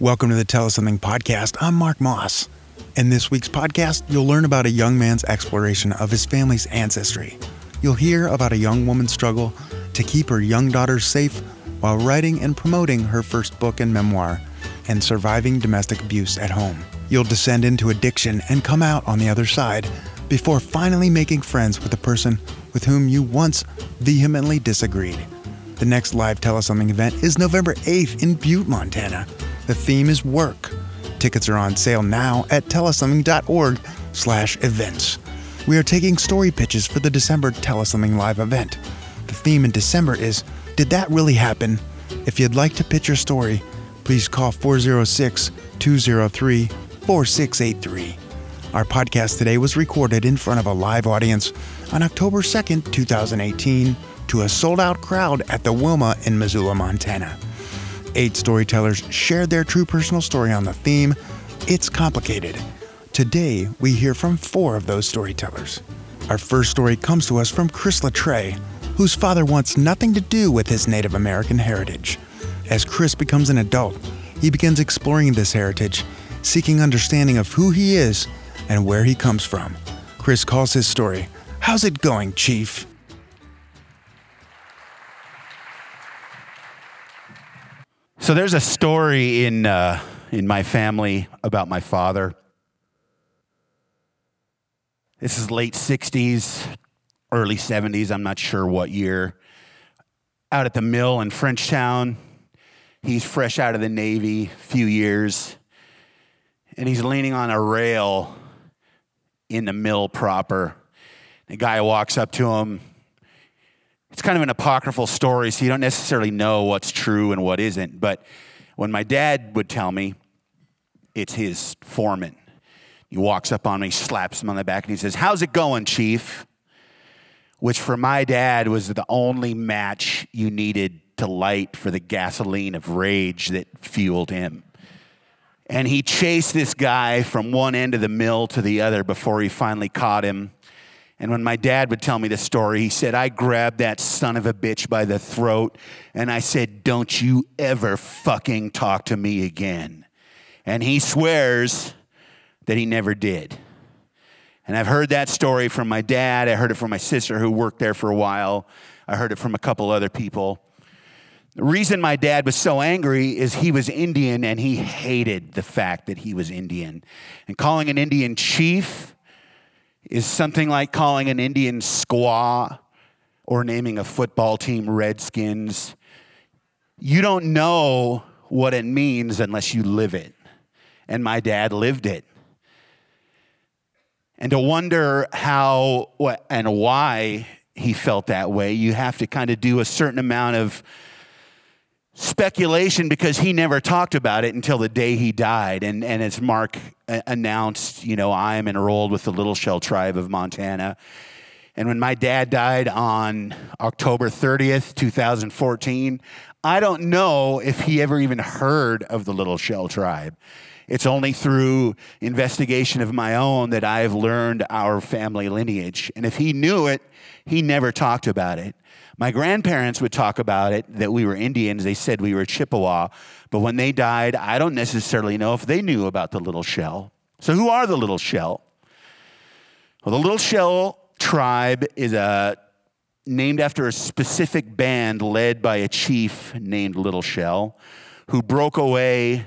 Welcome to the Tell Us Something podcast. I'm Mark Moss. In this week's podcast, you'll learn about a young man's exploration of his family's ancestry. You'll hear about a young woman's struggle to keep her young daughter safe while writing and promoting her first book and memoir, and surviving domestic abuse at home. You'll descend into addiction and come out on the other side before finally making friends with the person with whom you once vehemently disagreed. The next live Tell Us Something event is November 8th in Butte, Montana. The theme is work. Tickets are on sale now at tellussomething.org slash events. We are taking story pitches for the December Tell Us Something live event. The theme in December is Did That Really Happen? If you'd like to pitch your story, please call 406 203 4683. Our podcast today was recorded in front of a live audience on October 2nd, 2018, to a sold out crowd at the Wilma in Missoula, Montana. Eight storytellers shared their true personal story on the theme, It's Complicated. Today, we hear from four of those storytellers. Our first story comes to us from Chris Latray, whose father wants nothing to do with his Native American heritage. As Chris becomes an adult, he begins exploring this heritage, seeking understanding of who he is and where he comes from. Chris calls his story, How's it going, Chief? So there's a story in uh, in my family about my father. This is late '60s, early '70s. I'm not sure what year. Out at the mill in Frenchtown, he's fresh out of the Navy, few years, and he's leaning on a rail in the mill proper. The guy walks up to him. It's kind of an apocryphal story, so you don't necessarily know what's true and what isn't. But when my dad would tell me, it's his foreman. He walks up on me, slaps him on the back, and he says, How's it going, Chief? Which for my dad was the only match you needed to light for the gasoline of rage that fueled him. And he chased this guy from one end of the mill to the other before he finally caught him. And when my dad would tell me the story, he said, I grabbed that son of a bitch by the throat and I said, Don't you ever fucking talk to me again. And he swears that he never did. And I've heard that story from my dad. I heard it from my sister who worked there for a while. I heard it from a couple other people. The reason my dad was so angry is he was Indian and he hated the fact that he was Indian. And calling an Indian chief is something like calling an Indian squaw or naming a football team Redskins. You don't know what it means unless you live it. And my dad lived it. And to wonder how and why he felt that way, you have to kind of do a certain amount of speculation because he never talked about it until the day he died. And, and as Mark uh, announced, you know, I am enrolled with the Little Shell tribe of Montana. And when my dad died on October 30th, 2014, I don't know if he ever even heard of the Little Shell tribe. It's only through investigation of my own that I've learned our family lineage. And if he knew it, he never talked about it. My grandparents would talk about it that we were Indians. They said we were Chippewa. But when they died, I don't necessarily know if they knew about the Little Shell. So, who are the Little Shell? Well, the Little Shell tribe is a, named after a specific band led by a chief named Little Shell who broke away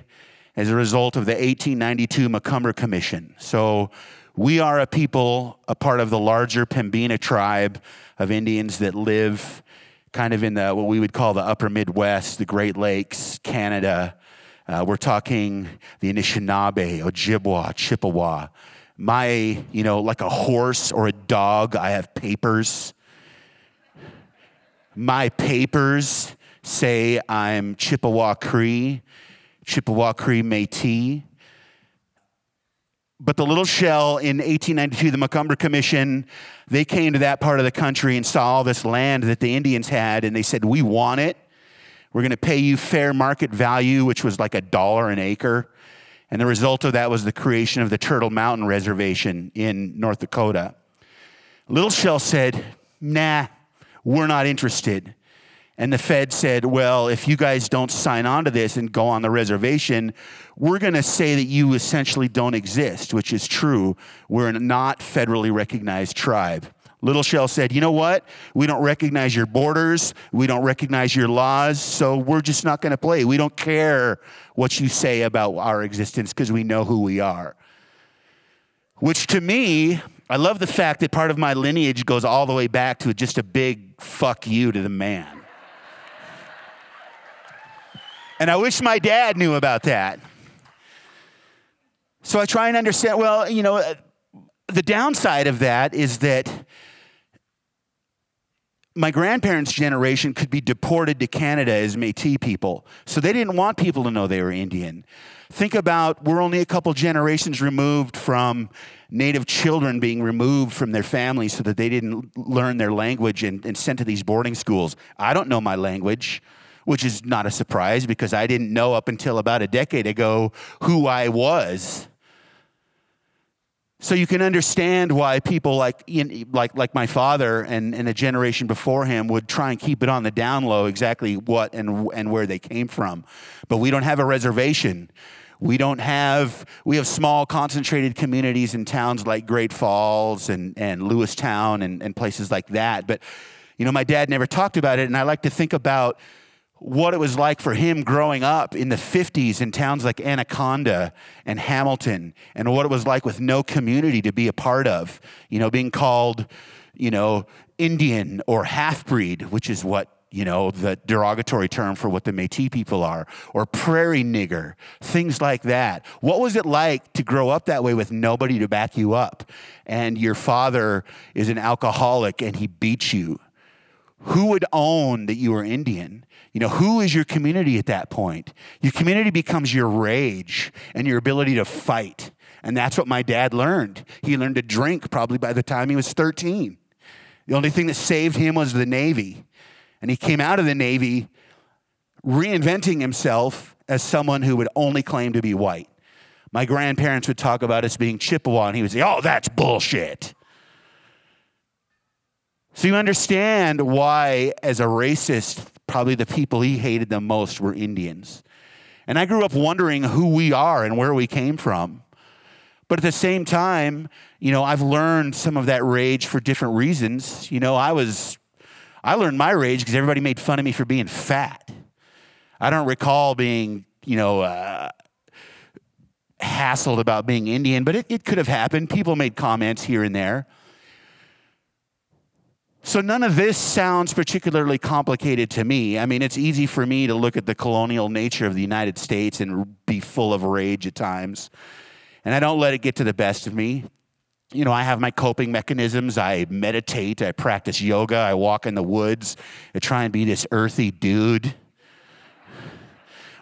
as a result of the 1892 McCumber Commission. So, we are a people, a part of the larger Pembina tribe of Indians that live kind of in the what we would call the upper Midwest, the Great Lakes, Canada. Uh, we're talking the Anishinaabe, Ojibwa, Chippewa. My, you know, like a horse or a dog, I have papers. My papers say I'm Chippewa Cree, Chippewa Cree Métis. But the little shell in 1892, the McCumber Commission, they came to that part of the country and saw all this land that the Indians had, and they said, We want it. We're going to pay you fair market value, which was like a dollar an acre. And the result of that was the creation of the Turtle Mountain Reservation in North Dakota. Little Shell said, Nah, we're not interested. And the Fed said, well, if you guys don't sign on to this and go on the reservation, we're going to say that you essentially don't exist, which is true. We're a not federally recognized tribe. Little Shell said, You know what? We don't recognize your borders. We don't recognize your laws. So we're just not going to play. We don't care what you say about our existence because we know who we are. Which to me, I love the fact that part of my lineage goes all the way back to just a big fuck you to the man. And I wish my dad knew about that. So I try and understand, well, you know, the downside of that is that my grandparents' generation could be deported to Canada as Metis people. So they didn't want people to know they were Indian. Think about we're only a couple generations removed from Native children being removed from their families so that they didn't learn their language and, and sent to these boarding schools. I don't know my language, which is not a surprise because I didn't know up until about a decade ago who I was. So you can understand why people like, like, like my father and, and a generation before him would try and keep it on the down low exactly what and, and where they came from. But we don't have a reservation. We don't have, we have small concentrated communities in towns like Great Falls and, and Lewistown and, and places like that. But, you know, my dad never talked about it. And I like to think about what it was like for him growing up in the 50s in towns like Anaconda and Hamilton, and what it was like with no community to be a part of. You know, being called, you know, Indian or half breed, which is what, you know, the derogatory term for what the Metis people are, or prairie nigger, things like that. What was it like to grow up that way with nobody to back you up? And your father is an alcoholic and he beats you. Who would own that you were Indian? You know, who is your community at that point? Your community becomes your rage and your ability to fight. And that's what my dad learned. He learned to drink probably by the time he was 13. The only thing that saved him was the Navy. And he came out of the Navy reinventing himself as someone who would only claim to be white. My grandparents would talk about us being Chippewa, and he would say, Oh, that's bullshit. So you understand why, as a racist, probably the people he hated the most were Indians. And I grew up wondering who we are and where we came from. But at the same time, you know, I've learned some of that rage for different reasons. You know, I was, I learned my rage because everybody made fun of me for being fat. I don't recall being, you know, uh, hassled about being Indian, but it, it could have happened. People made comments here and there. So none of this sounds particularly complicated to me. I mean, it's easy for me to look at the colonial nature of the United States and be full of rage at times. And I don't let it get to the best of me. You know, I have my coping mechanisms. I meditate, I practice yoga, I walk in the woods, I try and be this earthy dude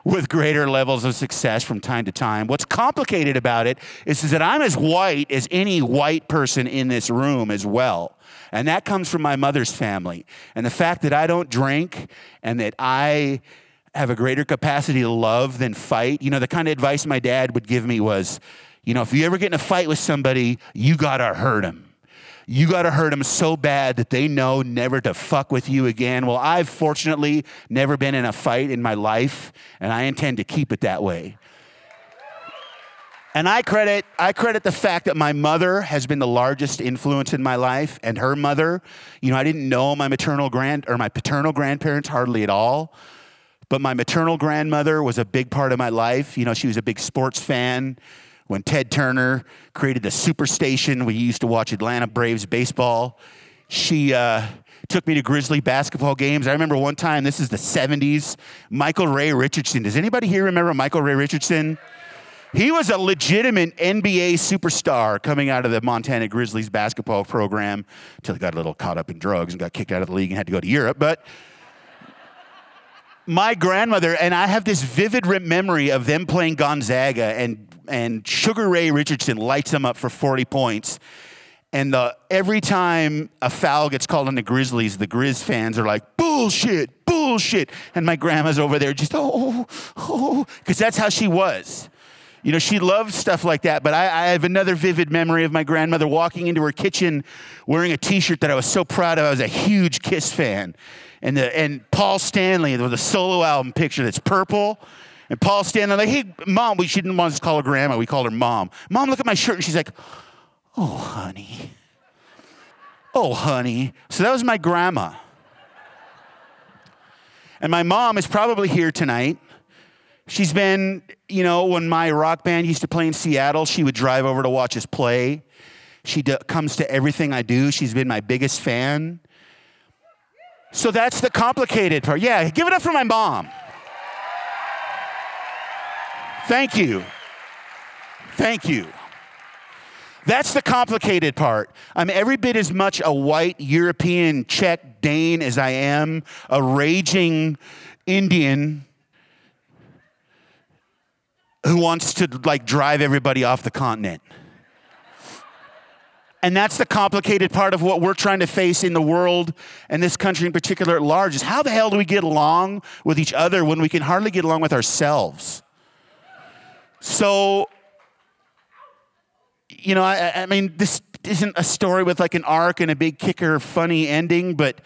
with greater levels of success from time to time. What's complicated about it is, that I'm as white as any white person in this room as well. And that comes from my mother's family. And the fact that I don't drink and that I have a greater capacity to love than fight. You know, the kind of advice my dad would give me was, you know, if you ever get in a fight with somebody, you gotta hurt them. You gotta hurt them so bad that they know never to fuck with you again. Well, I've fortunately never been in a fight in my life, and I intend to keep it that way. And I credit, I credit the fact that my mother has been the largest influence in my life, and her mother. You know, I didn't know my maternal grand or my paternal grandparents hardly at all, but my maternal grandmother was a big part of my life. You know, she was a big sports fan. When Ted Turner created the Superstation, we used to watch Atlanta Braves baseball. She uh, took me to Grizzly basketball games. I remember one time, this is the 70s, Michael Ray Richardson. Does anybody here remember Michael Ray Richardson? He was a legitimate NBA superstar coming out of the Montana Grizzlies basketball program until he got a little caught up in drugs and got kicked out of the league and had to go to Europe. But my grandmother and I have this vivid memory of them playing Gonzaga and and Sugar Ray Richardson lights them up for 40 points. And the, every time a foul gets called on the Grizzlies, the Grizz fans are like, bullshit, bullshit. And my grandma's over there just, oh, oh, because that's how she was. You know, she loved stuff like that. But I, I, have another vivid memory of my grandmother walking into her kitchen wearing a t shirt that I was so proud of. I was a huge Kiss fan. and the and Paul Stanley with a solo album picture that's purple. And Paul Stanley, like, hey, mom, we shouldn't want to call her grandma. We called her mom. Mom, look at my shirt. And she's like, oh, honey. Oh, honey. So that was my grandma. And my mom is probably here tonight. She's been, you know, when my rock band used to play in Seattle, she would drive over to watch us play. She do, comes to everything I do. She's been my biggest fan. So that's the complicated part. Yeah, give it up for my mom. Thank you. Thank you. That's the complicated part. I'm every bit as much a white European Czech Dane as I am a raging Indian who wants to like drive everybody off the continent. And that's the complicated part of what we're trying to face in the world and this country in particular at large is how the hell do we get along with each other when we can hardly get along with ourselves? So, you know, I, I mean, this isn't a story with like an arc and a big kicker, funny ending, but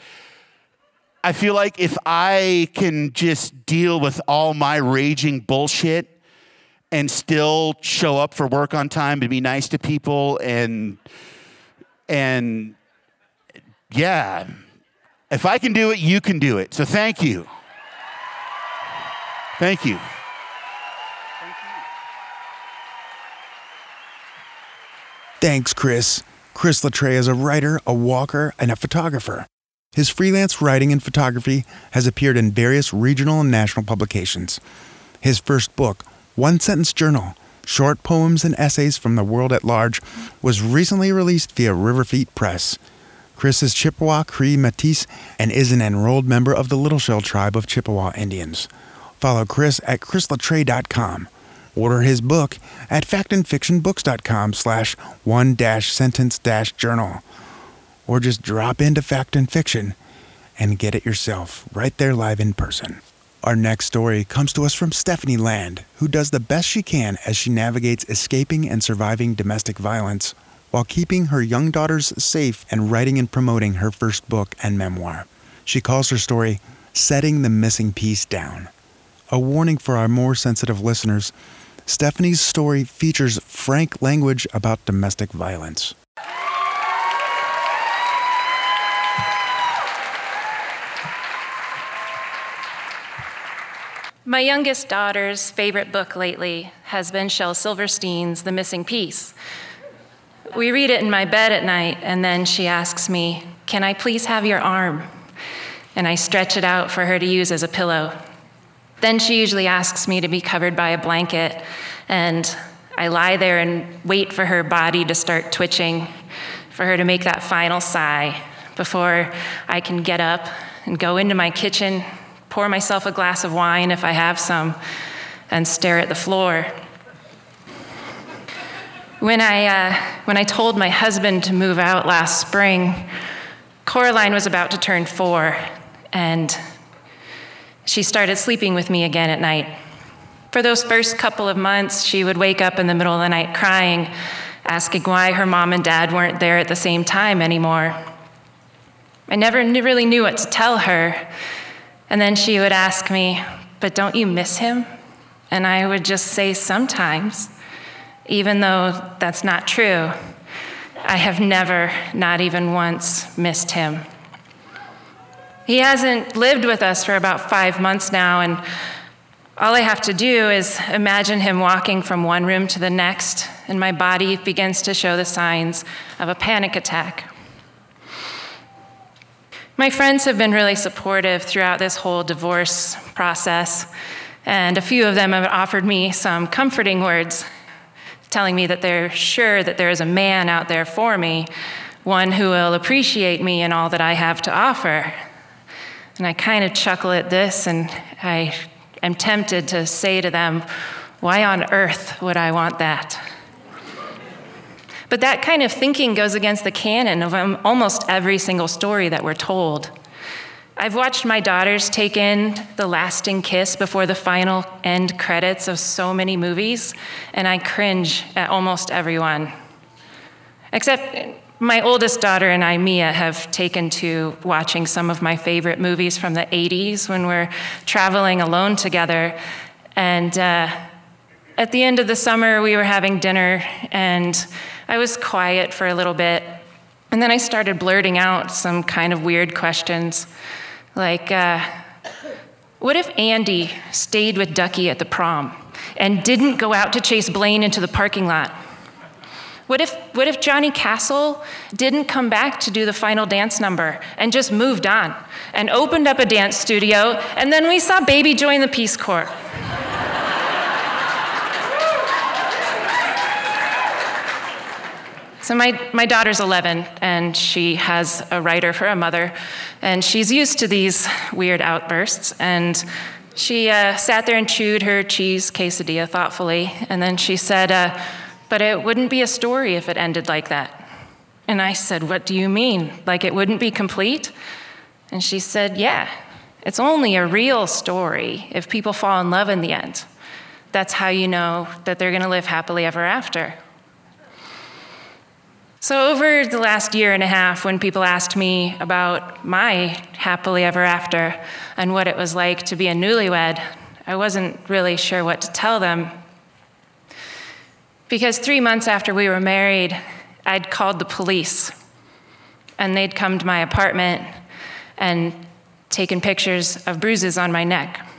I feel like if I can just deal with all my raging bullshit and still show up for work on time and be nice to people and and yeah if i can do it you can do it so thank you thank you Thanks, Chris. Chris Latray is a writer, a walker, and a photographer. His freelance writing and photography has appeared in various regional and national publications. His first book, One Sentence Journal Short Poems and Essays from the World at Large, was recently released via Riverfeet Press. Chris is Chippewa Cree Metis and is an enrolled member of the Little Shell tribe of Chippewa Indians. Follow Chris at chrislatray.com. Order his book at factandfictionbooks.com slash one dash sentence dash journal. Or just drop into Fact and Fiction and get it yourself right there live in person. Our next story comes to us from Stephanie Land, who does the best she can as she navigates escaping and surviving domestic violence while keeping her young daughters safe and writing and promoting her first book and memoir. She calls her story Setting the Missing Piece Down. A warning for our more sensitive listeners Stephanie's story features frank language about domestic violence. My youngest daughter's favorite book lately has been Shel Silverstein's The Missing Piece. We read it in my bed at night, and then she asks me, Can I please have your arm? And I stretch it out for her to use as a pillow. Then she usually asks me to be covered by a blanket, and I lie there and wait for her body to start twitching, for her to make that final sigh before I can get up and go into my kitchen, pour myself a glass of wine if I have some, and stare at the floor. When I, uh, when I told my husband to move out last spring, Coraline was about to turn four, and she started sleeping with me again at night. For those first couple of months, she would wake up in the middle of the night crying, asking why her mom and dad weren't there at the same time anymore. I never really knew what to tell her, and then she would ask me, But don't you miss him? And I would just say, Sometimes, even though that's not true. I have never, not even once, missed him. He hasn't lived with us for about five months now, and all I have to do is imagine him walking from one room to the next, and my body begins to show the signs of a panic attack. My friends have been really supportive throughout this whole divorce process, and a few of them have offered me some comforting words, telling me that they're sure that there is a man out there for me, one who will appreciate me and all that I have to offer. And I kind of chuckle at this, and I am tempted to say to them, Why on earth would I want that? But that kind of thinking goes against the canon of um, almost every single story that we're told. I've watched my daughters take in the lasting kiss before the final end credits of so many movies, and I cringe at almost everyone. Except My oldest daughter and I, Mia, have taken to watching some of my favorite movies from the 80s when we're traveling alone together. And uh, at the end of the summer, we were having dinner, and I was quiet for a little bit. And then I started blurting out some kind of weird questions, like, uh, what if Andie stayed with Duckie at the prom and didn't go out to chase Blane into the parking lot? What if, what if Johnny Castle didn't come back to do the final dance number and just moved on and opened up a dance studio and then we saw Baby join the Peace Corps? So, my, my daughter's 11, and she has a writer for a mother, and she's used to these weird outbursts. And she uh, sat there and chewed her cheese quesadilla thoughtfully, and then she said, uh, But it wouldn't be a story if it ended like that. And I said, What do you mean? Like it wouldn't be complete? And she said, Yeah, it's only a real story if people fall in love in the end. That's how you know that they're going to live happily ever after. So, over the last year and a half, when people asked me about my happily ever after and what it was like to be a newlywed, I wasn't really sure what to tell them. Because three months after we were married, I'd called the police, and they'd come to my apartment and taken pictures of bruises on my neck.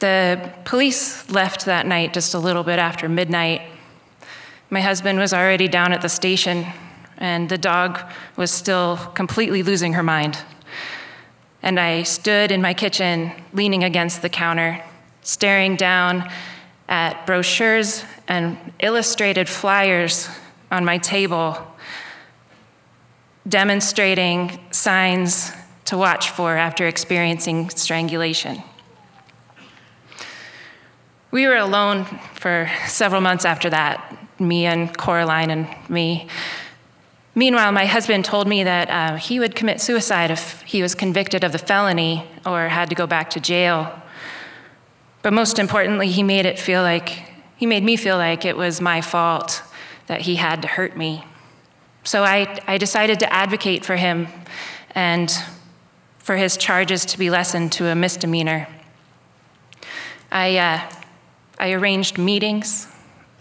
The police left that night just a little bit after midnight my husband was already down at the station, and the dog was still completely losing her mind. And I stood in my kitchen, leaning against the counter, staring down at brochures and illustrated flyers on my table, demonstrating signs to watch for after experiencing strangulation. We were alone for several months after that, me and Coraline and me. Meanwhile, my husband told me that uh, he would commit suicide if he was convicted of the felony or had to go back to jail. But most importantly, he made it feel like he made me feel like it was my fault that he had to hurt me. So I, I decided to advocate for him and for his charges to be lessened to a misdemeanor. I, uh, I arranged meetings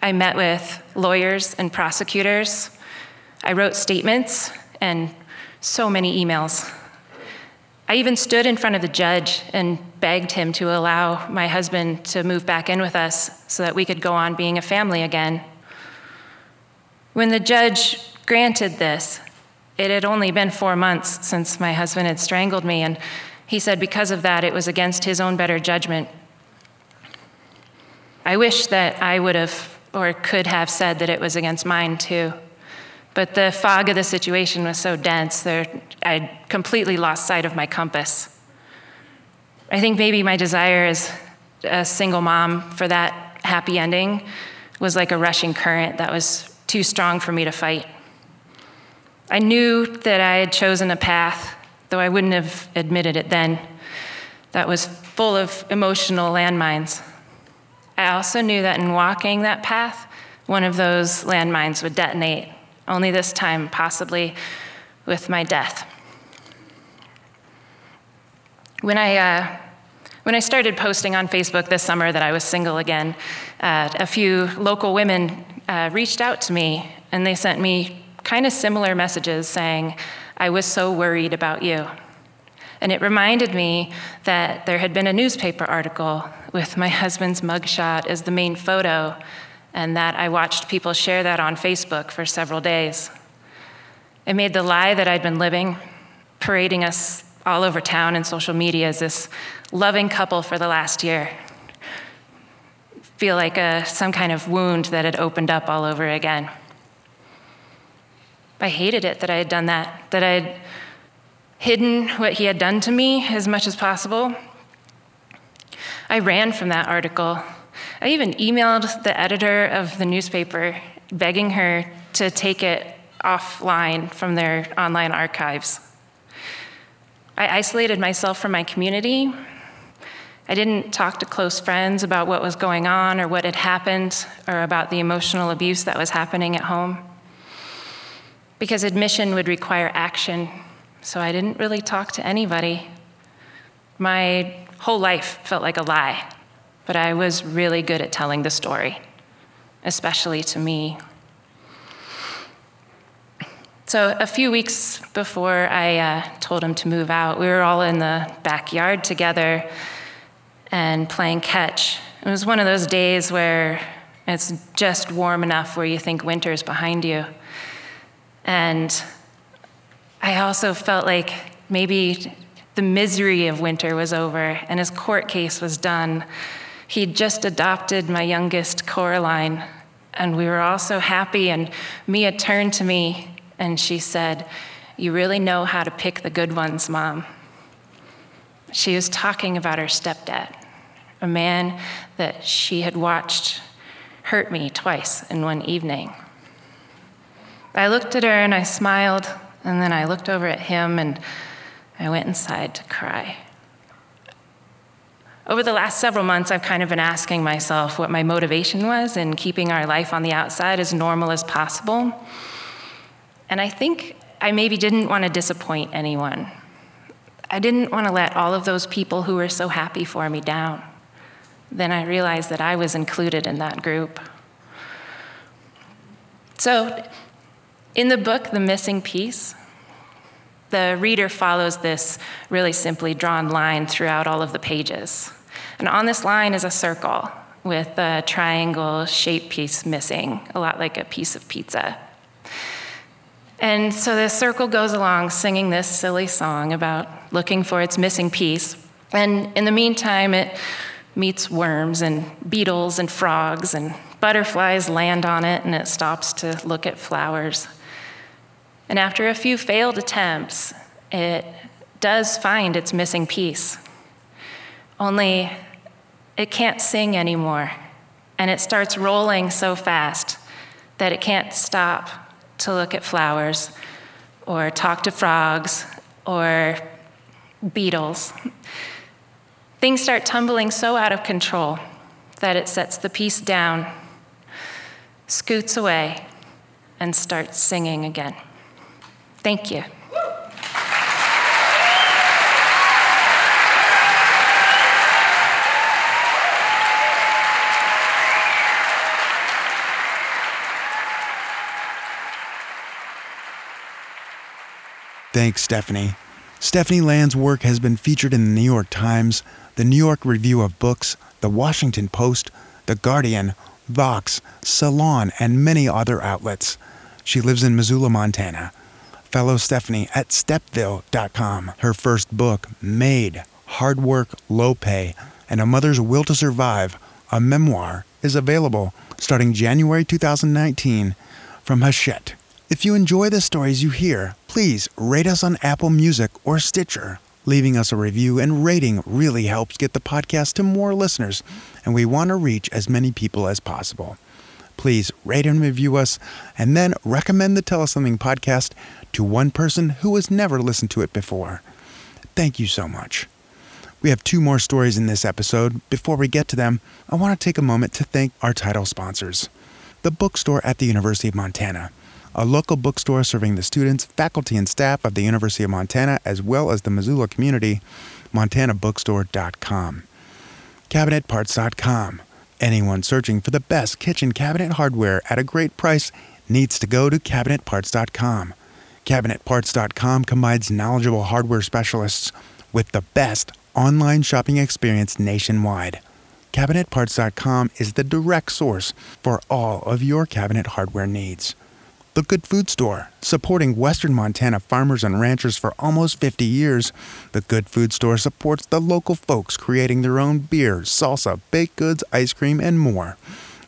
I met with lawyers and prosecutors. I wrote statements and so many emails. I even stood in front of the judge and begged him to allow my husband to move back in with us so that we could go on being a family again. When the judge granted this, it had only been four months since my husband had strangled me, and he said because of that, it was against his own better judgment. I wish that I would have or could have said that it was against mine too. But the fog of the situation was so dense that I completely lost sight of my compass. I think maybe my desire as a single mom for that happy ending was like a rushing current that was too strong for me to fight. I knew that I had chosen a path, though I wouldn't have admitted it then, that was full of emotional landmines. I also knew that in walking that path, one of those landmines would detonate, only this time possibly with my death. When I, uh, when I started posting on Facebook this summer that I was single again, uh, a few local women uh, reached out to me and they sent me kind of similar messages saying, I was so worried about you. And it reminded me that there had been a newspaper article with my husband's mugshot as the main photo, and that I watched people share that on Facebook for several days. It made the lie that I'd been living, parading us all over town and social media as this loving couple for the last year, feel like a, some kind of wound that had opened up all over again. I hated it that I had done that, that I had hidden what he had done to me as much as possible. I ran from that article. I even emailed the editor of the newspaper begging her to take it offline from their online archives. I isolated myself from my community. I didn't talk to close friends about what was going on or what had happened or about the emotional abuse that was happening at home. because admission would require action, so I didn't really talk to anybody. My whole life felt like a lie, but I was really good at telling the story, especially to me. So, a few weeks before I uh, told him to move out, we were all in the backyard together and playing catch. It was one of those days where it's just warm enough where you think winter's behind you. And I also felt like maybe the misery of winter was over and his court case was done. He'd just adopted my youngest, Coraline, and we were all so happy. And Mia turned to me and she said, You really know how to pick the good ones, Mom. She was talking about her stepdad, a man that she had watched hurt me twice in one evening. I looked at her and I smiled, and then I looked over at him and I went inside to cry. Over the last several months, I've kind of been asking myself what my motivation was in keeping our life on the outside as normal as possible. And I think I maybe didn't want to disappoint anyone. I didn't want to let all of those people who were so happy for me down. Then I realized that I was included in that group. So, in the book, The Missing Piece, the reader follows this really simply drawn line throughout all of the pages. And on this line is a circle with a triangle shaped piece missing, a lot like a piece of pizza. And so the circle goes along singing this silly song about looking for its missing piece. And in the meantime, it meets worms and beetles and frogs, and butterflies land on it, and it stops to look at flowers. And after a few failed attempts, it does find its missing piece. Only it can't sing anymore, and it starts rolling so fast that it can't stop to look at flowers or talk to frogs or beetles. Things start tumbling so out of control that it sets the piece down, scoots away, and starts singing again. Thank you. Thanks, Stephanie. Stephanie Land's work has been featured in the New York Times, the New York Review of Books, the Washington Post, the Guardian, Vox, Salon, and many other outlets. She lives in Missoula, Montana. Fellow Stephanie at stepville.com. Her first book, Maid Hard Work, Low Pay, and A Mother's Will to Survive, a memoir, is available starting January 2019 from Hachette. If you enjoy the stories you hear, please rate us on Apple Music or Stitcher. Leaving us a review and rating really helps get the podcast to more listeners, and we want to reach as many people as possible. Please rate and review us, and then recommend the Tell Us Something podcast to one person who has never listened to it before. Thank you so much. We have two more stories in this episode. Before we get to them, I want to take a moment to thank our title sponsors the bookstore at the University of Montana a local bookstore serving the students, faculty, and staff of the University of Montana, as well as the Missoula community, montanabookstore.com. CabinetParts.com. Anyone searching for the best kitchen cabinet hardware at a great price needs to go to CabinetParts.com. CabinetParts.com combines knowledgeable hardware specialists with the best online shopping experience nationwide. CabinetParts.com is the direct source for all of your cabinet hardware needs. The Good Food Store, supporting Western Montana farmers and ranchers for almost 50 years. The Good Food Store supports the local folks creating their own beer, salsa, baked goods, ice cream, and more.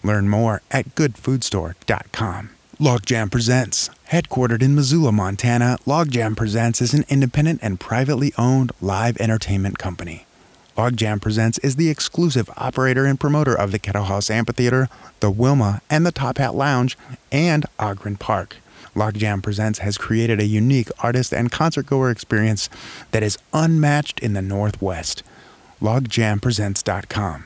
Learn more at goodfoodstore.com. Logjam Presents. Headquartered in Missoula, Montana, Logjam Presents is an independent and privately owned live entertainment company. Logjam Presents is the exclusive operator and promoter of the Kettle House Amphitheater, the Wilma, and the Top Hat Lounge, and Ogren Park. Logjam Presents has created a unique artist and concertgoer experience that is unmatched in the Northwest. LogjamPresents.com.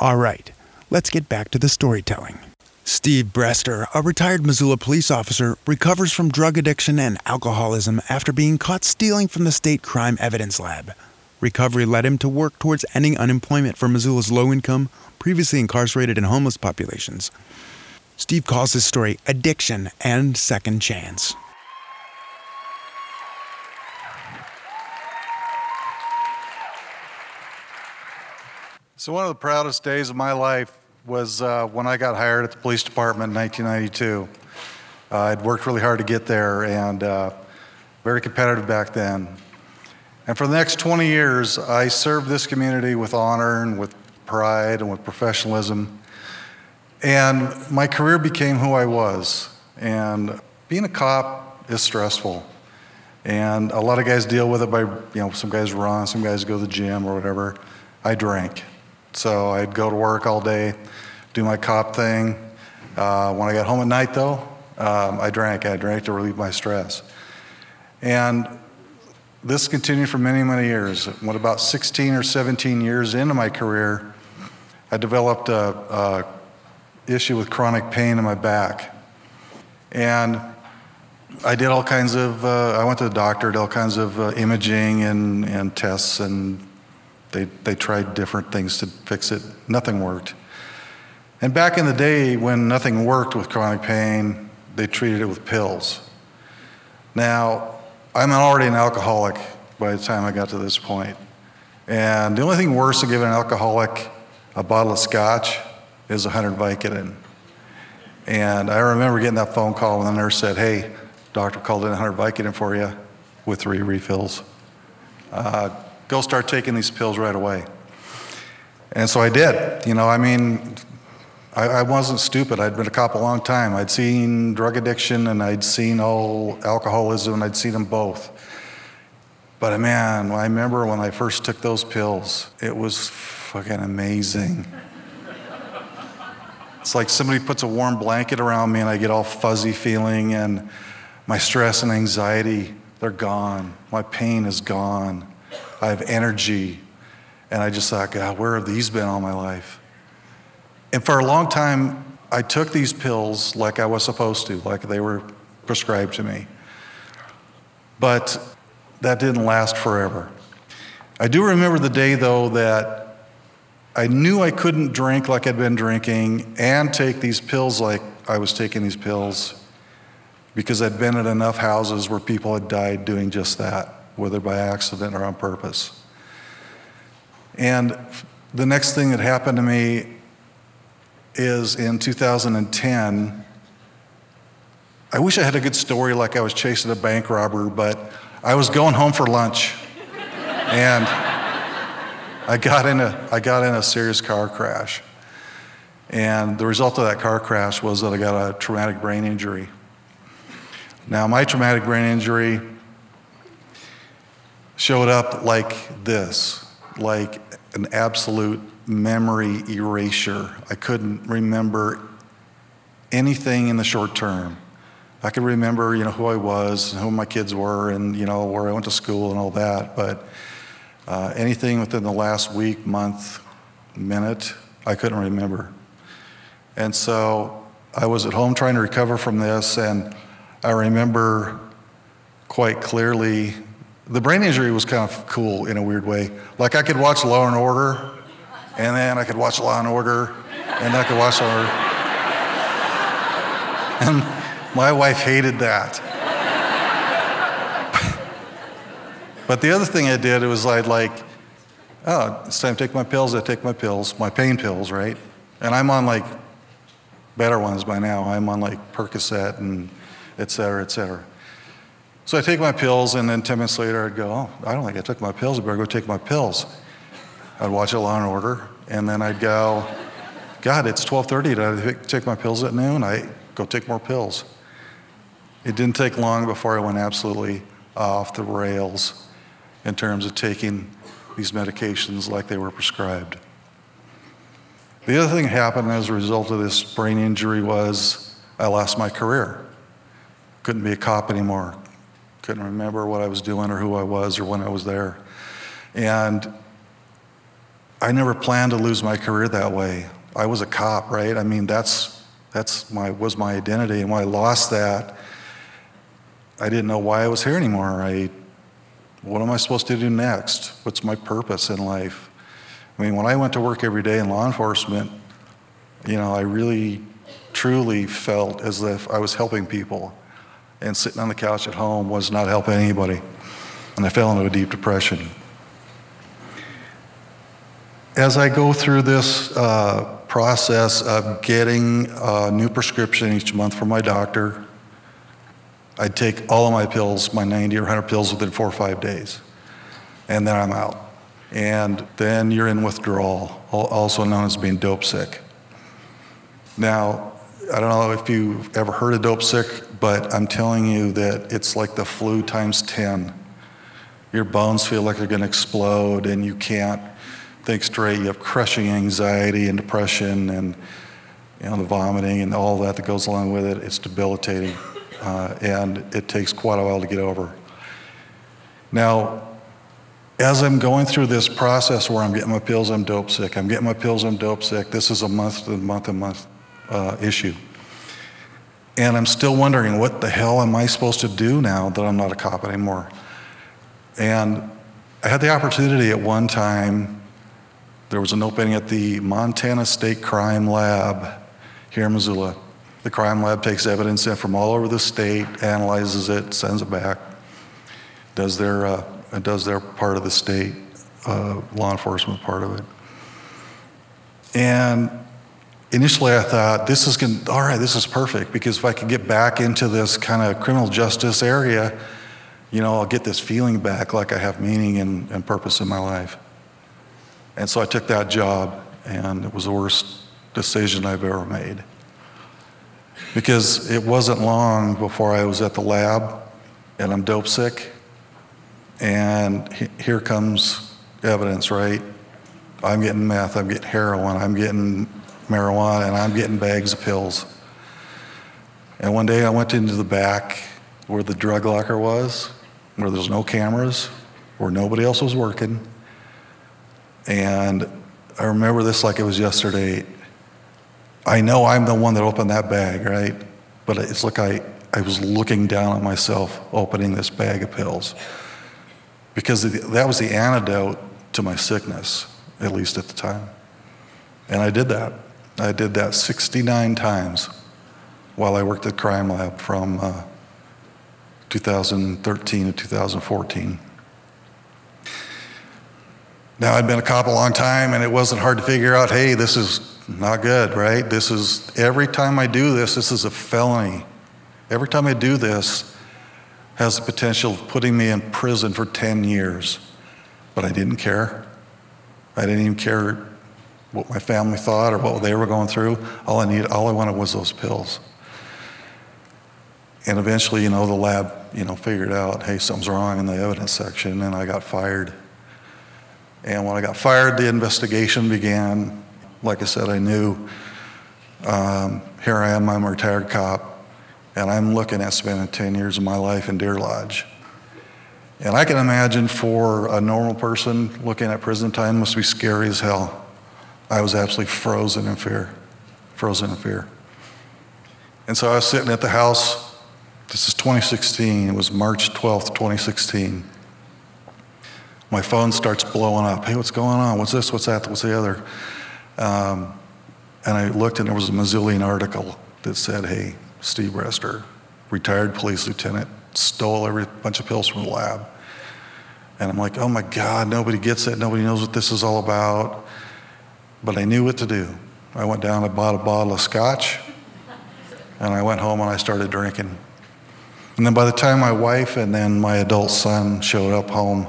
All right, let's get back to the storytelling. Steve Brester, a retired Missoula police officer, recovers from drug addiction and alcoholism after being caught stealing from the state crime evidence lab. Recovery led him to work towards ending unemployment for Missoula's low income, previously incarcerated and homeless populations. Steve calls his story addiction and second chance. So, one of the proudest days of my life was uh, when I got hired at the police department in 1992. Uh, I'd worked really hard to get there and uh, very competitive back then. And for the next 20 years, I served this community with honor and with pride and with professionalism. And my career became who I was. And being a cop is stressful. And a lot of guys deal with it by, you know, some guys run, some guys go to the gym or whatever. I drank. So I'd go to work all day, do my cop thing. Uh, when I got home at night, though, um, I drank. I drank to relieve my stress. And this continued for many, many years. When about 16 or 17 years into my career, I developed a, a issue with chronic pain in my back. And I did all kinds of, uh, I went to the doctor, did all kinds of uh, imaging and, and tests, and they, they tried different things to fix it. Nothing worked. And back in the day when nothing worked with chronic pain, they treated it with pills. Now, I'm already an alcoholic by the time I got to this point. And the only thing worse than giving an alcoholic a bottle of scotch is 100 Vicodin. And I remember getting that phone call when the nurse said, Hey, doctor called in 100 Vicodin for you with three refills. Uh, go start taking these pills right away. And so I did. You know, I mean, I, I, wasn't stupid. I'd been a cop a long time. I'd seen drug addiction and I'd seen all alcoholism and I'd seen them both. But man, I remember when I first took those pills, it was fucking amazing. It's like somebody puts a warm blanket around me and I get all fuzzy feeling and my stress and anxiety, they're gone. My pain is gone. I have energy. And I just thought, God, where have these been all my life? And for a long time, I took these pills like I was supposed to, like they were prescribed to me. But that didn't last forever. I do remember the day, though, that I knew I couldn't drink like I'd been drinking and take these pills like I was taking these pills because I'd been at enough houses where people had died doing just that, whether by accident or on purpose. And the next thing that happened to me is in 2010. I wish I had a good story like I was chasing a bank robber, but I was going home for lunch. and I got in a, I got in a serious car crash. And the result of that car crash was that I got a traumatic brain injury. Now, my traumatic brain injury showed up like this, like an absolute memory erasure. I couldn't remember anything in the short term. I could remember, you know, who I was, and who my kids were, and you know where I went to school and all that, but uh, anything within the last week, month, minute, I couldn't remember. And so I was at home trying to recover from this, and I remember quite clearly the brain injury was kind of cool in a weird way. Like I could watch Law and Order, and then I could watch Law and Order, and I could watch Law and Order. And my wife hated that. But the other thing I did, was I'd like, oh, it's time to take my pills. I take my pills, my pain pills, right? And I'm on like better ones by now. I'm on like Percocet and et cetera, et cetera. So I take my pills, and then 10 minutes later, I'd go, oh, I don't think I took my pills. I better go take my pills. I'd watch a Law and Order, and then I'd go, God, it's 12:30. Did I take my pills at noon? I go take more pills. It didn't take long before I went absolutely off the rails in terms of taking these medications like they were prescribed. The other thing that happened as a result of this brain injury was I lost my career. Couldn't be a cop anymore. Couldn't remember what I was doing or who I was or when I was there. And I never planned to lose my career that way. I was a cop, right? I mean, that's That's my was my identity, and when I lost that, I didn't know why I was here anymore. I, what am I supposed to do next? What's my purpose in life? I mean, when I went to work every day in law enforcement, you know, I really, truly felt as if I was helping people, and sitting on the couch at home was not helping anybody, and I fell into a deep depression. As I go through this uh, process of getting a new prescription each month from my doctor, I'd take all of my pills, my 90 or 100 pills, within four or five days, and then I'm out. And then you're in withdrawal, also known as being dope sick. Now, I don't know if you've ever heard of dope sick, but I'm telling you that it's like the flu times 10. Your bones feel like they're going to explode, and you can't think straight. You have crushing anxiety and depression and you know, the vomiting and all that that goes along with it. It's debilitating. Uh, and it takes quite a while to get over. Now, as I'm going through this process where I'm getting my pills, I'm dope sick. I'm getting my pills, I'm dope sick. This is a month to month to month uh, issue. And I'm still wondering, what the hell am I supposed to do now that I'm not a cop anymore? And I had the opportunity at one time there was an opening at the Montana State Crime Lab here in Missoula. The crime lab takes evidence in from all over the state, analyzes it, sends it back, does their, uh, does their part of the state uh, law enforcement part of it. And initially I thought, this is going all right, this is perfect because if I can get back into this kind of criminal justice area, you know, I'll get this feeling back like I have meaning and, and purpose in my life. And so I took that job, and it was the worst decision I've ever made. Because it wasn't long before I was at the lab, and I'm dope sick, and here comes evidence, right? I'm getting meth, I'm getting heroin, I'm getting marijuana, and I'm getting bags of pills. And one day I went into the back where the drug locker was, where there's no cameras, where nobody else was working. And I remember this like it was yesterday. I know I'm the one that opened that bag, right? But it's like I, I was looking down at myself opening this bag of pills. Because that was the antidote to my sickness, at least at the time. And I did that. I did that 69 times while I worked at Crime Lab from uh, 2013 to 2014. Now, I'd been a cop a long time, and it wasn't hard to figure out hey, this is not good, right? This is, every time I do this, this is a felony. Every time I do this, has the potential of putting me in prison for 10 years. But I didn't care. I didn't even care what my family thought or what they were going through. All I needed, all I wanted was those pills. And eventually, you know, the lab, you know, figured out, hey, something's wrong in the evidence section, and I got fired. And when I got fired, the investigation began. Like I said, I knew um, here I am, I'm a retired cop, and I'm looking at spending 10 years of my life in Deer Lodge. And I can imagine for a normal person looking at prison time must be scary as hell. I was absolutely frozen in fear, frozen in fear. And so I was sitting at the house. This is 2016. It was March 12th, 2016 my phone starts blowing up. Hey, what's going on? What's this? What's that? What's the other? Um, and I looked, and there was a Missoulian article that said, "Hey, Steve Brester, retired police lieutenant, stole every bunch of pills from the lab." And I'm like, "Oh my God, nobody gets it. Nobody knows what this is all about." But I knew what to do. I went down and bought a bottle of scotch, and I went home and I started drinking. And then by the time my wife and then my adult son showed up home,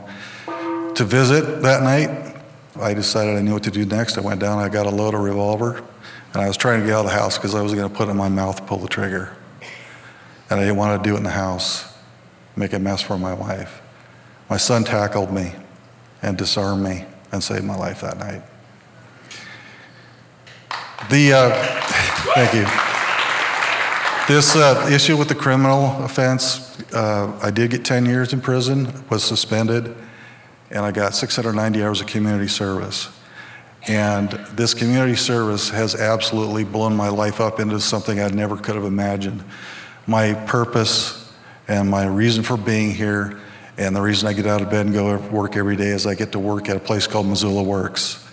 to visit that night, I decided I knew what to do next. I went down, I got a loaded revolver, and I was trying to get out of the house because I was going to put it in my mouth pull the trigger. And I didn't want to do it in the house, make a mess for my wife. My son tackled me and disarmed me and saved my life that night. The, uh, thank you. This uh, issue with the criminal offense, uh, I did get 10 years in prison, was suspended and I got 690 hours of community service. And this community service has absolutely blown my life up into something I never could have imagined. My purpose and my reason for being here and the reason I get out of bed and go to work every day is I get to work at a place called Missoula Works.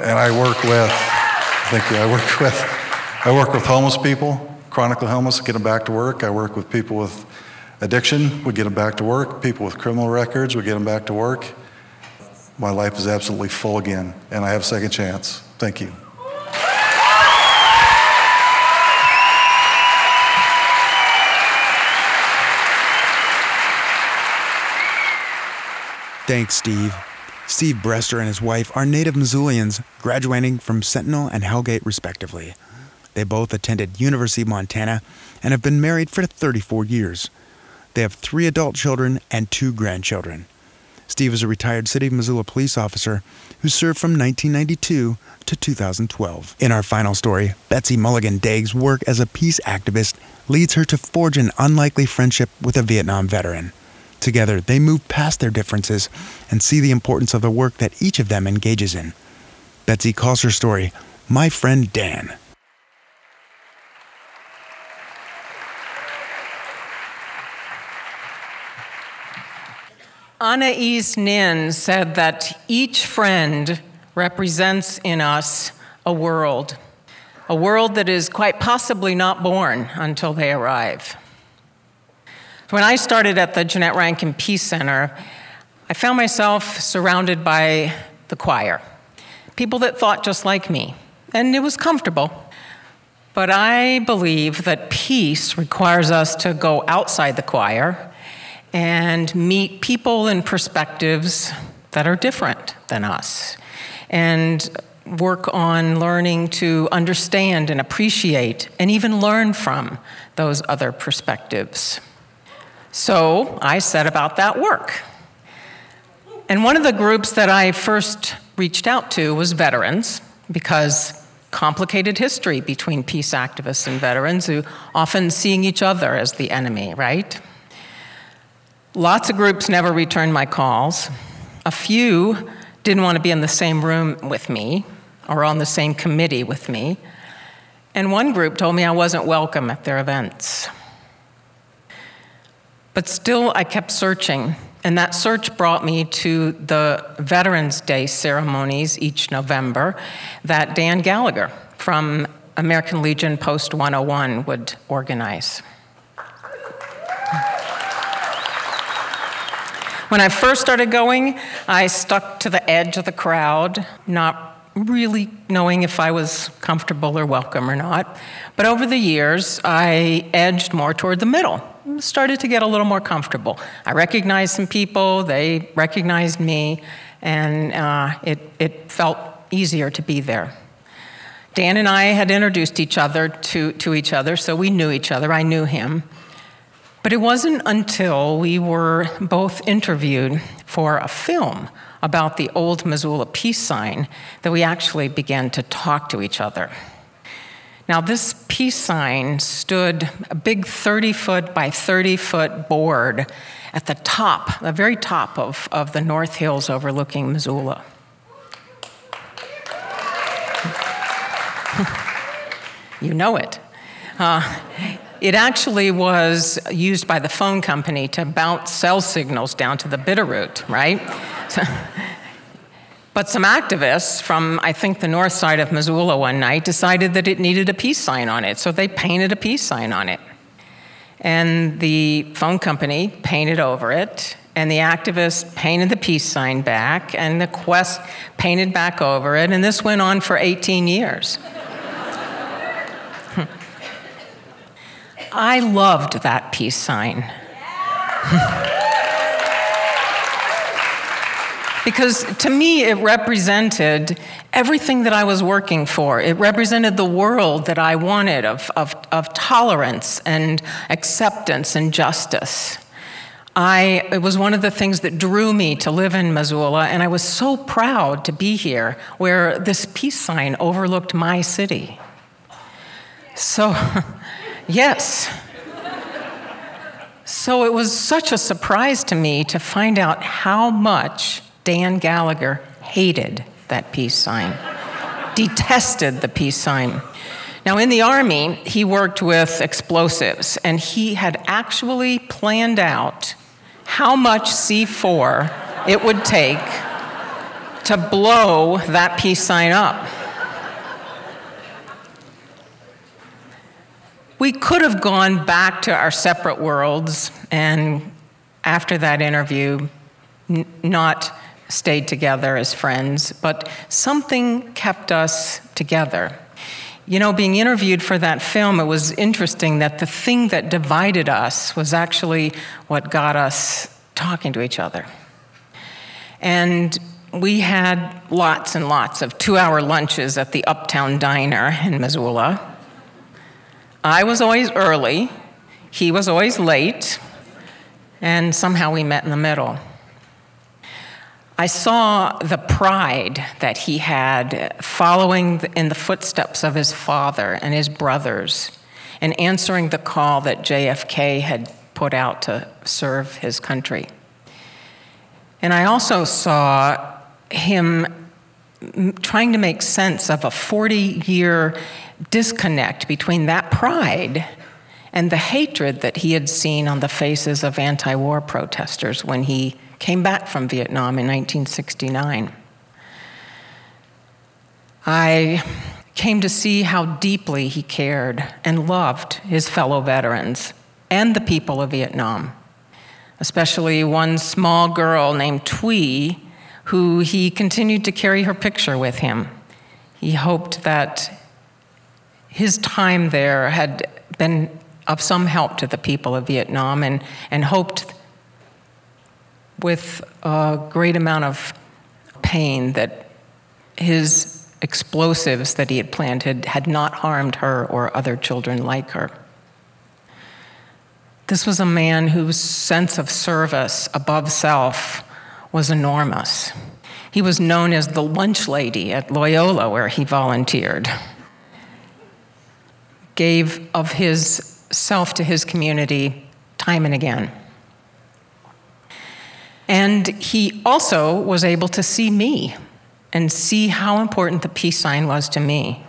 And I work with, thank you, I work with, I work with homeless people, chronically homeless, get them back to work. I work with people with addiction, we get them back to work. People with criminal records, we get them back to work my life is absolutely full again, and I have a second chance. Thank you. Thanks, Steve. Steve Brester and his wife are native Missoulians, graduating from Sentinel and Hellgate, respectively. They both attended University of Montana and have been married for 34 years. They have three adult children and two grandchildren. Steve is a retired City of Missoula police officer who served from 1992 to 2012. In our final story, Betsy Mulligan Dague's work as a peace activist leads her to forge an unlikely friendship with a Vietnam veteran. Together, they move past their differences and see the importance of the work that each of them engages in. Betsy calls her story My Friend Dan. Anais Nin said that each friend represents in us a world, a world that is quite possibly not born until they arrive. When I started at the Jeannette Rankin Peace Center, I found myself surrounded by the choir, people that thought just like me, and it was comfortable. But I believe that peace requires us to go outside the choir and meet people and perspectives that are different than us and work on learning to understand and appreciate and even learn from those other perspectives. So I set about that work. And one of the groups that I first reached out to was veterans because complicated history between peace activists and veterans who often seeing each other as the enemy, right? Lots of groups never returned my calls. A few didn't want to be in the same room with me or on the same committee with me. And one group told me I wasn't welcome at their events. But still, I kept searching, and that search brought me to the Veterans Day ceremonies each November that Dan Gallagher from American Legion Post 101 would organize. When I first started going, I stuck to the edge of the crowd, not really knowing if I was comfortable or welcome or not. But over the years, I edged more toward the middle, started to get a little more comfortable. I recognized some people, they recognized me, and uh, it, it felt easier to be there. Dan and I had introduced each other to, to each other, so we knew each other. I knew him. But it wasn't until we were both interviewed for a film about the old Missoula peace sign that we actually began to talk to each other. Now, this peace sign stood a big 30 foot by 30 foot board at the top, the very top of, of the North Hills overlooking Missoula. you know it. Uh, it actually was used by the phone company to bounce cell signals down to the Bitterroot, right? but some activists from, I think, the north side of Missoula one night decided that it needed a peace sign on it, so they painted a peace sign on it. And the phone company painted over it, and the activists painted the peace sign back, and the Qwest painted back over it, and this went on for 18 years. I loved that peace sign. because to me, it represented everything that I was working for. It represented the world that I wanted of, of, of tolerance and acceptance and justice. I, it was one of the things that drew me to live in Missoula, and I was so proud to be here where this peace sign overlooked my city. So, Yes. So it was such a surprise to me to find out how much Dan Gallagher hated that peace sign. detested the peace sign. Now, in the Army, he worked with explosives, and he had actually planned out how much C4 it would take to blow that peace sign up. We could have gone back to our separate worlds and, after that interview, n- not stayed together as friends, but something kept us together. You know, being interviewed for that film, it was interesting that the thing that divided us was actually what got us talking to each other. And we had lots and lots of two hour lunches at the Uptown Diner in Missoula. I was always early, he was always late, and somehow we met in the middle. I saw the pride that he had following in the footsteps of his father and his brothers and answering the call that JFK had put out to serve his country. And I also saw him trying to make sense of a 40 year disconnect between that pride and the hatred that he had seen on the faces of anti war protesters when he came back from Vietnam in 1969. I came to see how deeply he cared and loved his fellow veterans and the people of Vietnam, especially one small girl named Thuy, who he continued to carry her picture with him. He hoped that his time there had been of some help to the people of Vietnam and, and hoped with a great amount of pain that his explosives that he had planted had not harmed her or other children like her. This was a man whose sense of service above self was enormous. He was known as the lunch lady at Loyola, where he volunteered. Gave of his self to his community time and again. And he also was able to see me and see how important the peace sign was to me.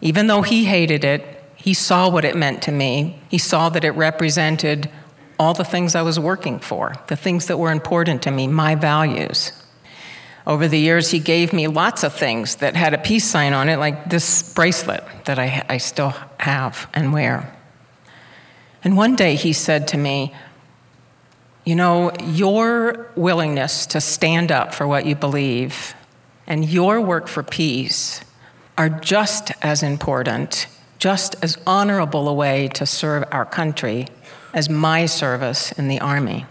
Even though he hated it, he saw what it meant to me. He saw that it represented all the things I was working for, the things that were important to me, my values. Over the years, he gave me lots of things that had a peace sign on it, like this bracelet that I, I still have and wear. And one day he said to me, you know, your willingness to stand up for what you believe and your work for peace are just as important, just as honorable a way to serve our country as my service in the Army.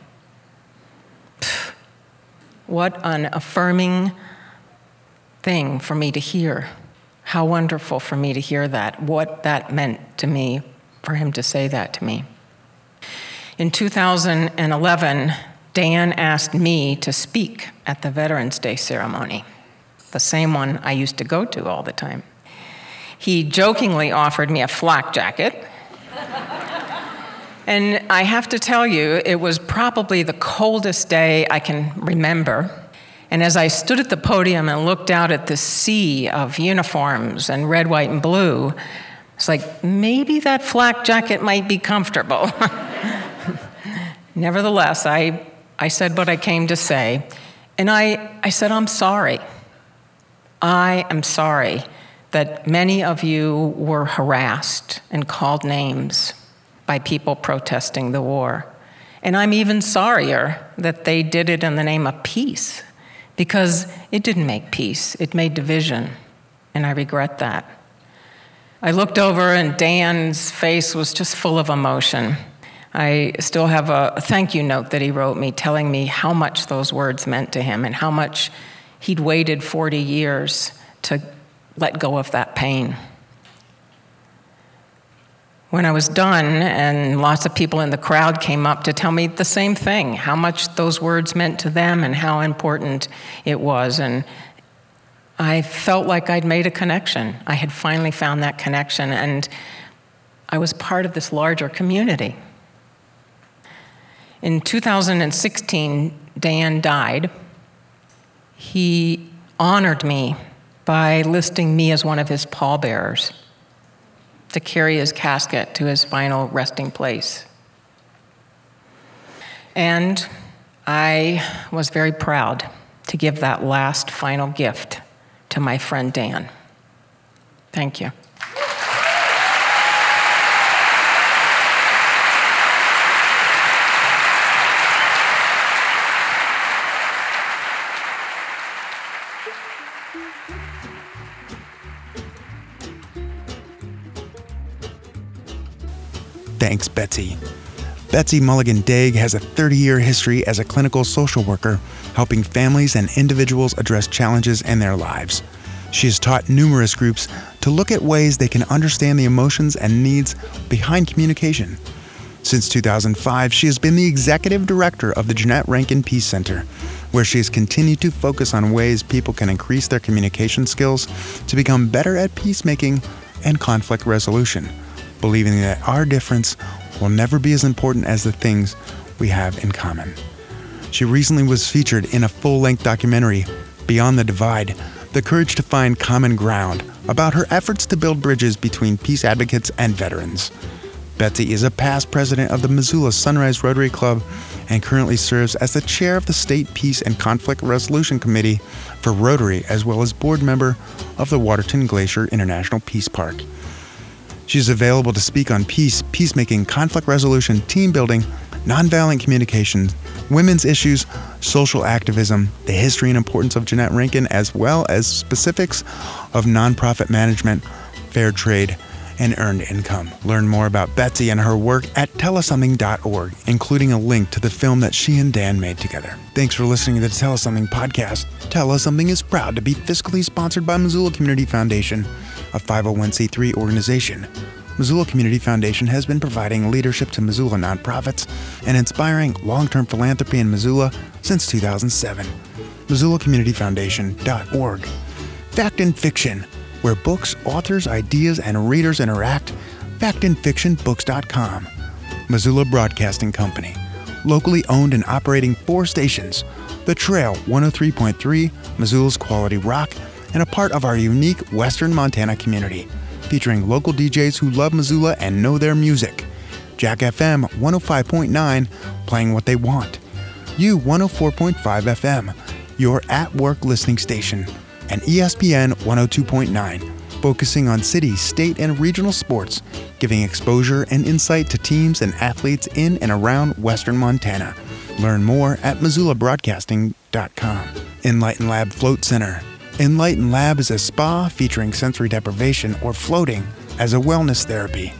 What an affirming thing for me to hear. How wonderful for me to hear that, what that meant to me, for him to say that to me. In 2011, Dan asked me to speak at the Veterans Day ceremony, the same one I used to go to all the time. He jokingly offered me a flak jacket. and I have to tell you, it was probably the coldest day I can remember. And as I stood at the podium and looked out at the sea of uniforms and red, white, and blue, it's like maybe that flak jacket might be comfortable. Nevertheless, I, I said what I came to say, and I, I said, I'm sorry. I am sorry that many of you were harassed and called names by people protesting the war. And I'm even sorrier that they did it in the name of peace, because it didn't make peace, it made division, and I regret that. I looked over, and Dan's face was just full of emotion. I still have a thank you note that he wrote me telling me how much those words meant to him and how much he'd waited 40 years to let go of that pain. When I was done, and lots of people in the crowd came up to tell me the same thing how much those words meant to them and how important it was. And I felt like I'd made a connection. I had finally found that connection, and I was part of this larger community. In 2016, Dan died. He honored me by listing me as one of his pallbearers to carry his casket to his final resting place. And I was very proud to give that last final gift to my friend Dan. Thank you. Thanks, Betsy. Betsy Mulligan Dague has a 30 year history as a clinical social worker, helping families and individuals address challenges in their lives. She has taught numerous groups to look at ways they can understand the emotions and needs behind communication. Since 2005, she has been the executive director of the Jeannette Rankin Peace Center, where she has continued to focus on ways people can increase their communication skills to become better at peacemaking and conflict resolution, believing that our difference will never be as important as the things we have in common. She recently was featured in a full length documentary, Beyond the Divide The Courage to Find Common Ground, about her efforts to build bridges between peace advocates and veterans. Betsy is a past president of the Missoula Sunrise Rotary Club and currently serves as the chair of the State Peace and Conflict Resolution Committee for Rotary, as well as board member of the Waterton Glacier International Peace Park. She's available to speak on peace, peacemaking, conflict resolution, team building, nonviolent communication, women's issues, social activism, the history and importance of Jeannette Rankin, as well as specifics of nonprofit management, fair trade, and earned income. Learn more about Betsy and her work at tellussomething.org, including a link to the film that she and Dan made together. Thanks for listening to the Tell Us Something podcast. Tell Us Something is proud to be fiscally sponsored by Missoula Community Foundation, a 501c3 organization. Missoula Community Foundation has been providing leadership to Missoula nonprofits and inspiring long term philanthropy in Missoula since 2007. MissoulaCommunityFoundation.org. Fact and Fiction, where books, authors, ideas, and readers interact. FactandFictionBooks.com. Missoula Broadcasting Company, locally owned and operating four stations The Trail 103.3, Missoula's Quality Rock, and a part of our unique Western Montana community, featuring local DJs who love Missoula and know their music. Jack FM 105.9, playing what they want. U 104.5 FM, your at work listening station. And ESPN 102.9, focusing on city, state, and regional sports, giving exposure and insight to teams and athletes in and around Western Montana. Learn more at MissoulaBroadcasting.com. Enlyten Lab Float Center. Enlyten Lab is a spa featuring sensory deprivation or floating as a wellness therapy.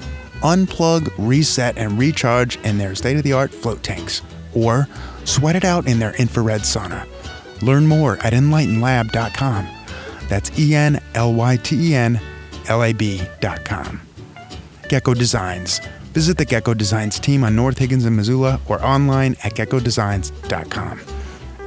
Unplug, reset, and recharge in their state of the art float tanks, or sweat it out in their infrared sauna. Learn more at enlytenlab.com. That's E N L Y T E N L A B.com. Gecko Designs. Visit the Gecko Designs team on North Higgins and Missoula or online at geckodesigns.com.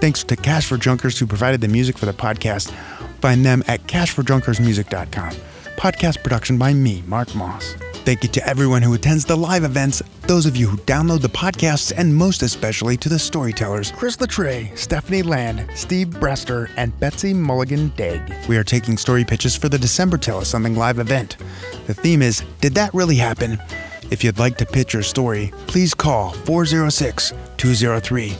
Thanks to Cash for Junkers who provided the music for the podcast. Find them at cashforjunkersmusic.com. Podcast production by me, Marc Moss. Thank you to everyone who attends the live events, those of you who download the podcasts, and most especially to the storytellers Chris Latray, Stephanie Land, Steve Brester, and Betsy Mulligan Dague. We are taking story pitches for the December Tell Us Something live event. The theme is Did That Really Happen? If you'd like to pitch your story, please call 406 203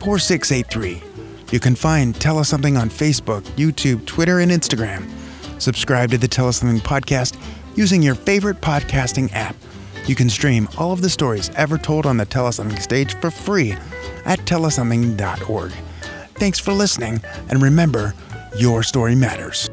4683. You can find Tell Us Something on Facebook, YouTube, Twitter, and Instagram. Subscribe to the Tell Us Something podcast using your favorite podcasting app. You can stream all of the stories ever told on the Tell Us Something stage for free at tellussomething.org. Thanks for listening, and remember, your story matters.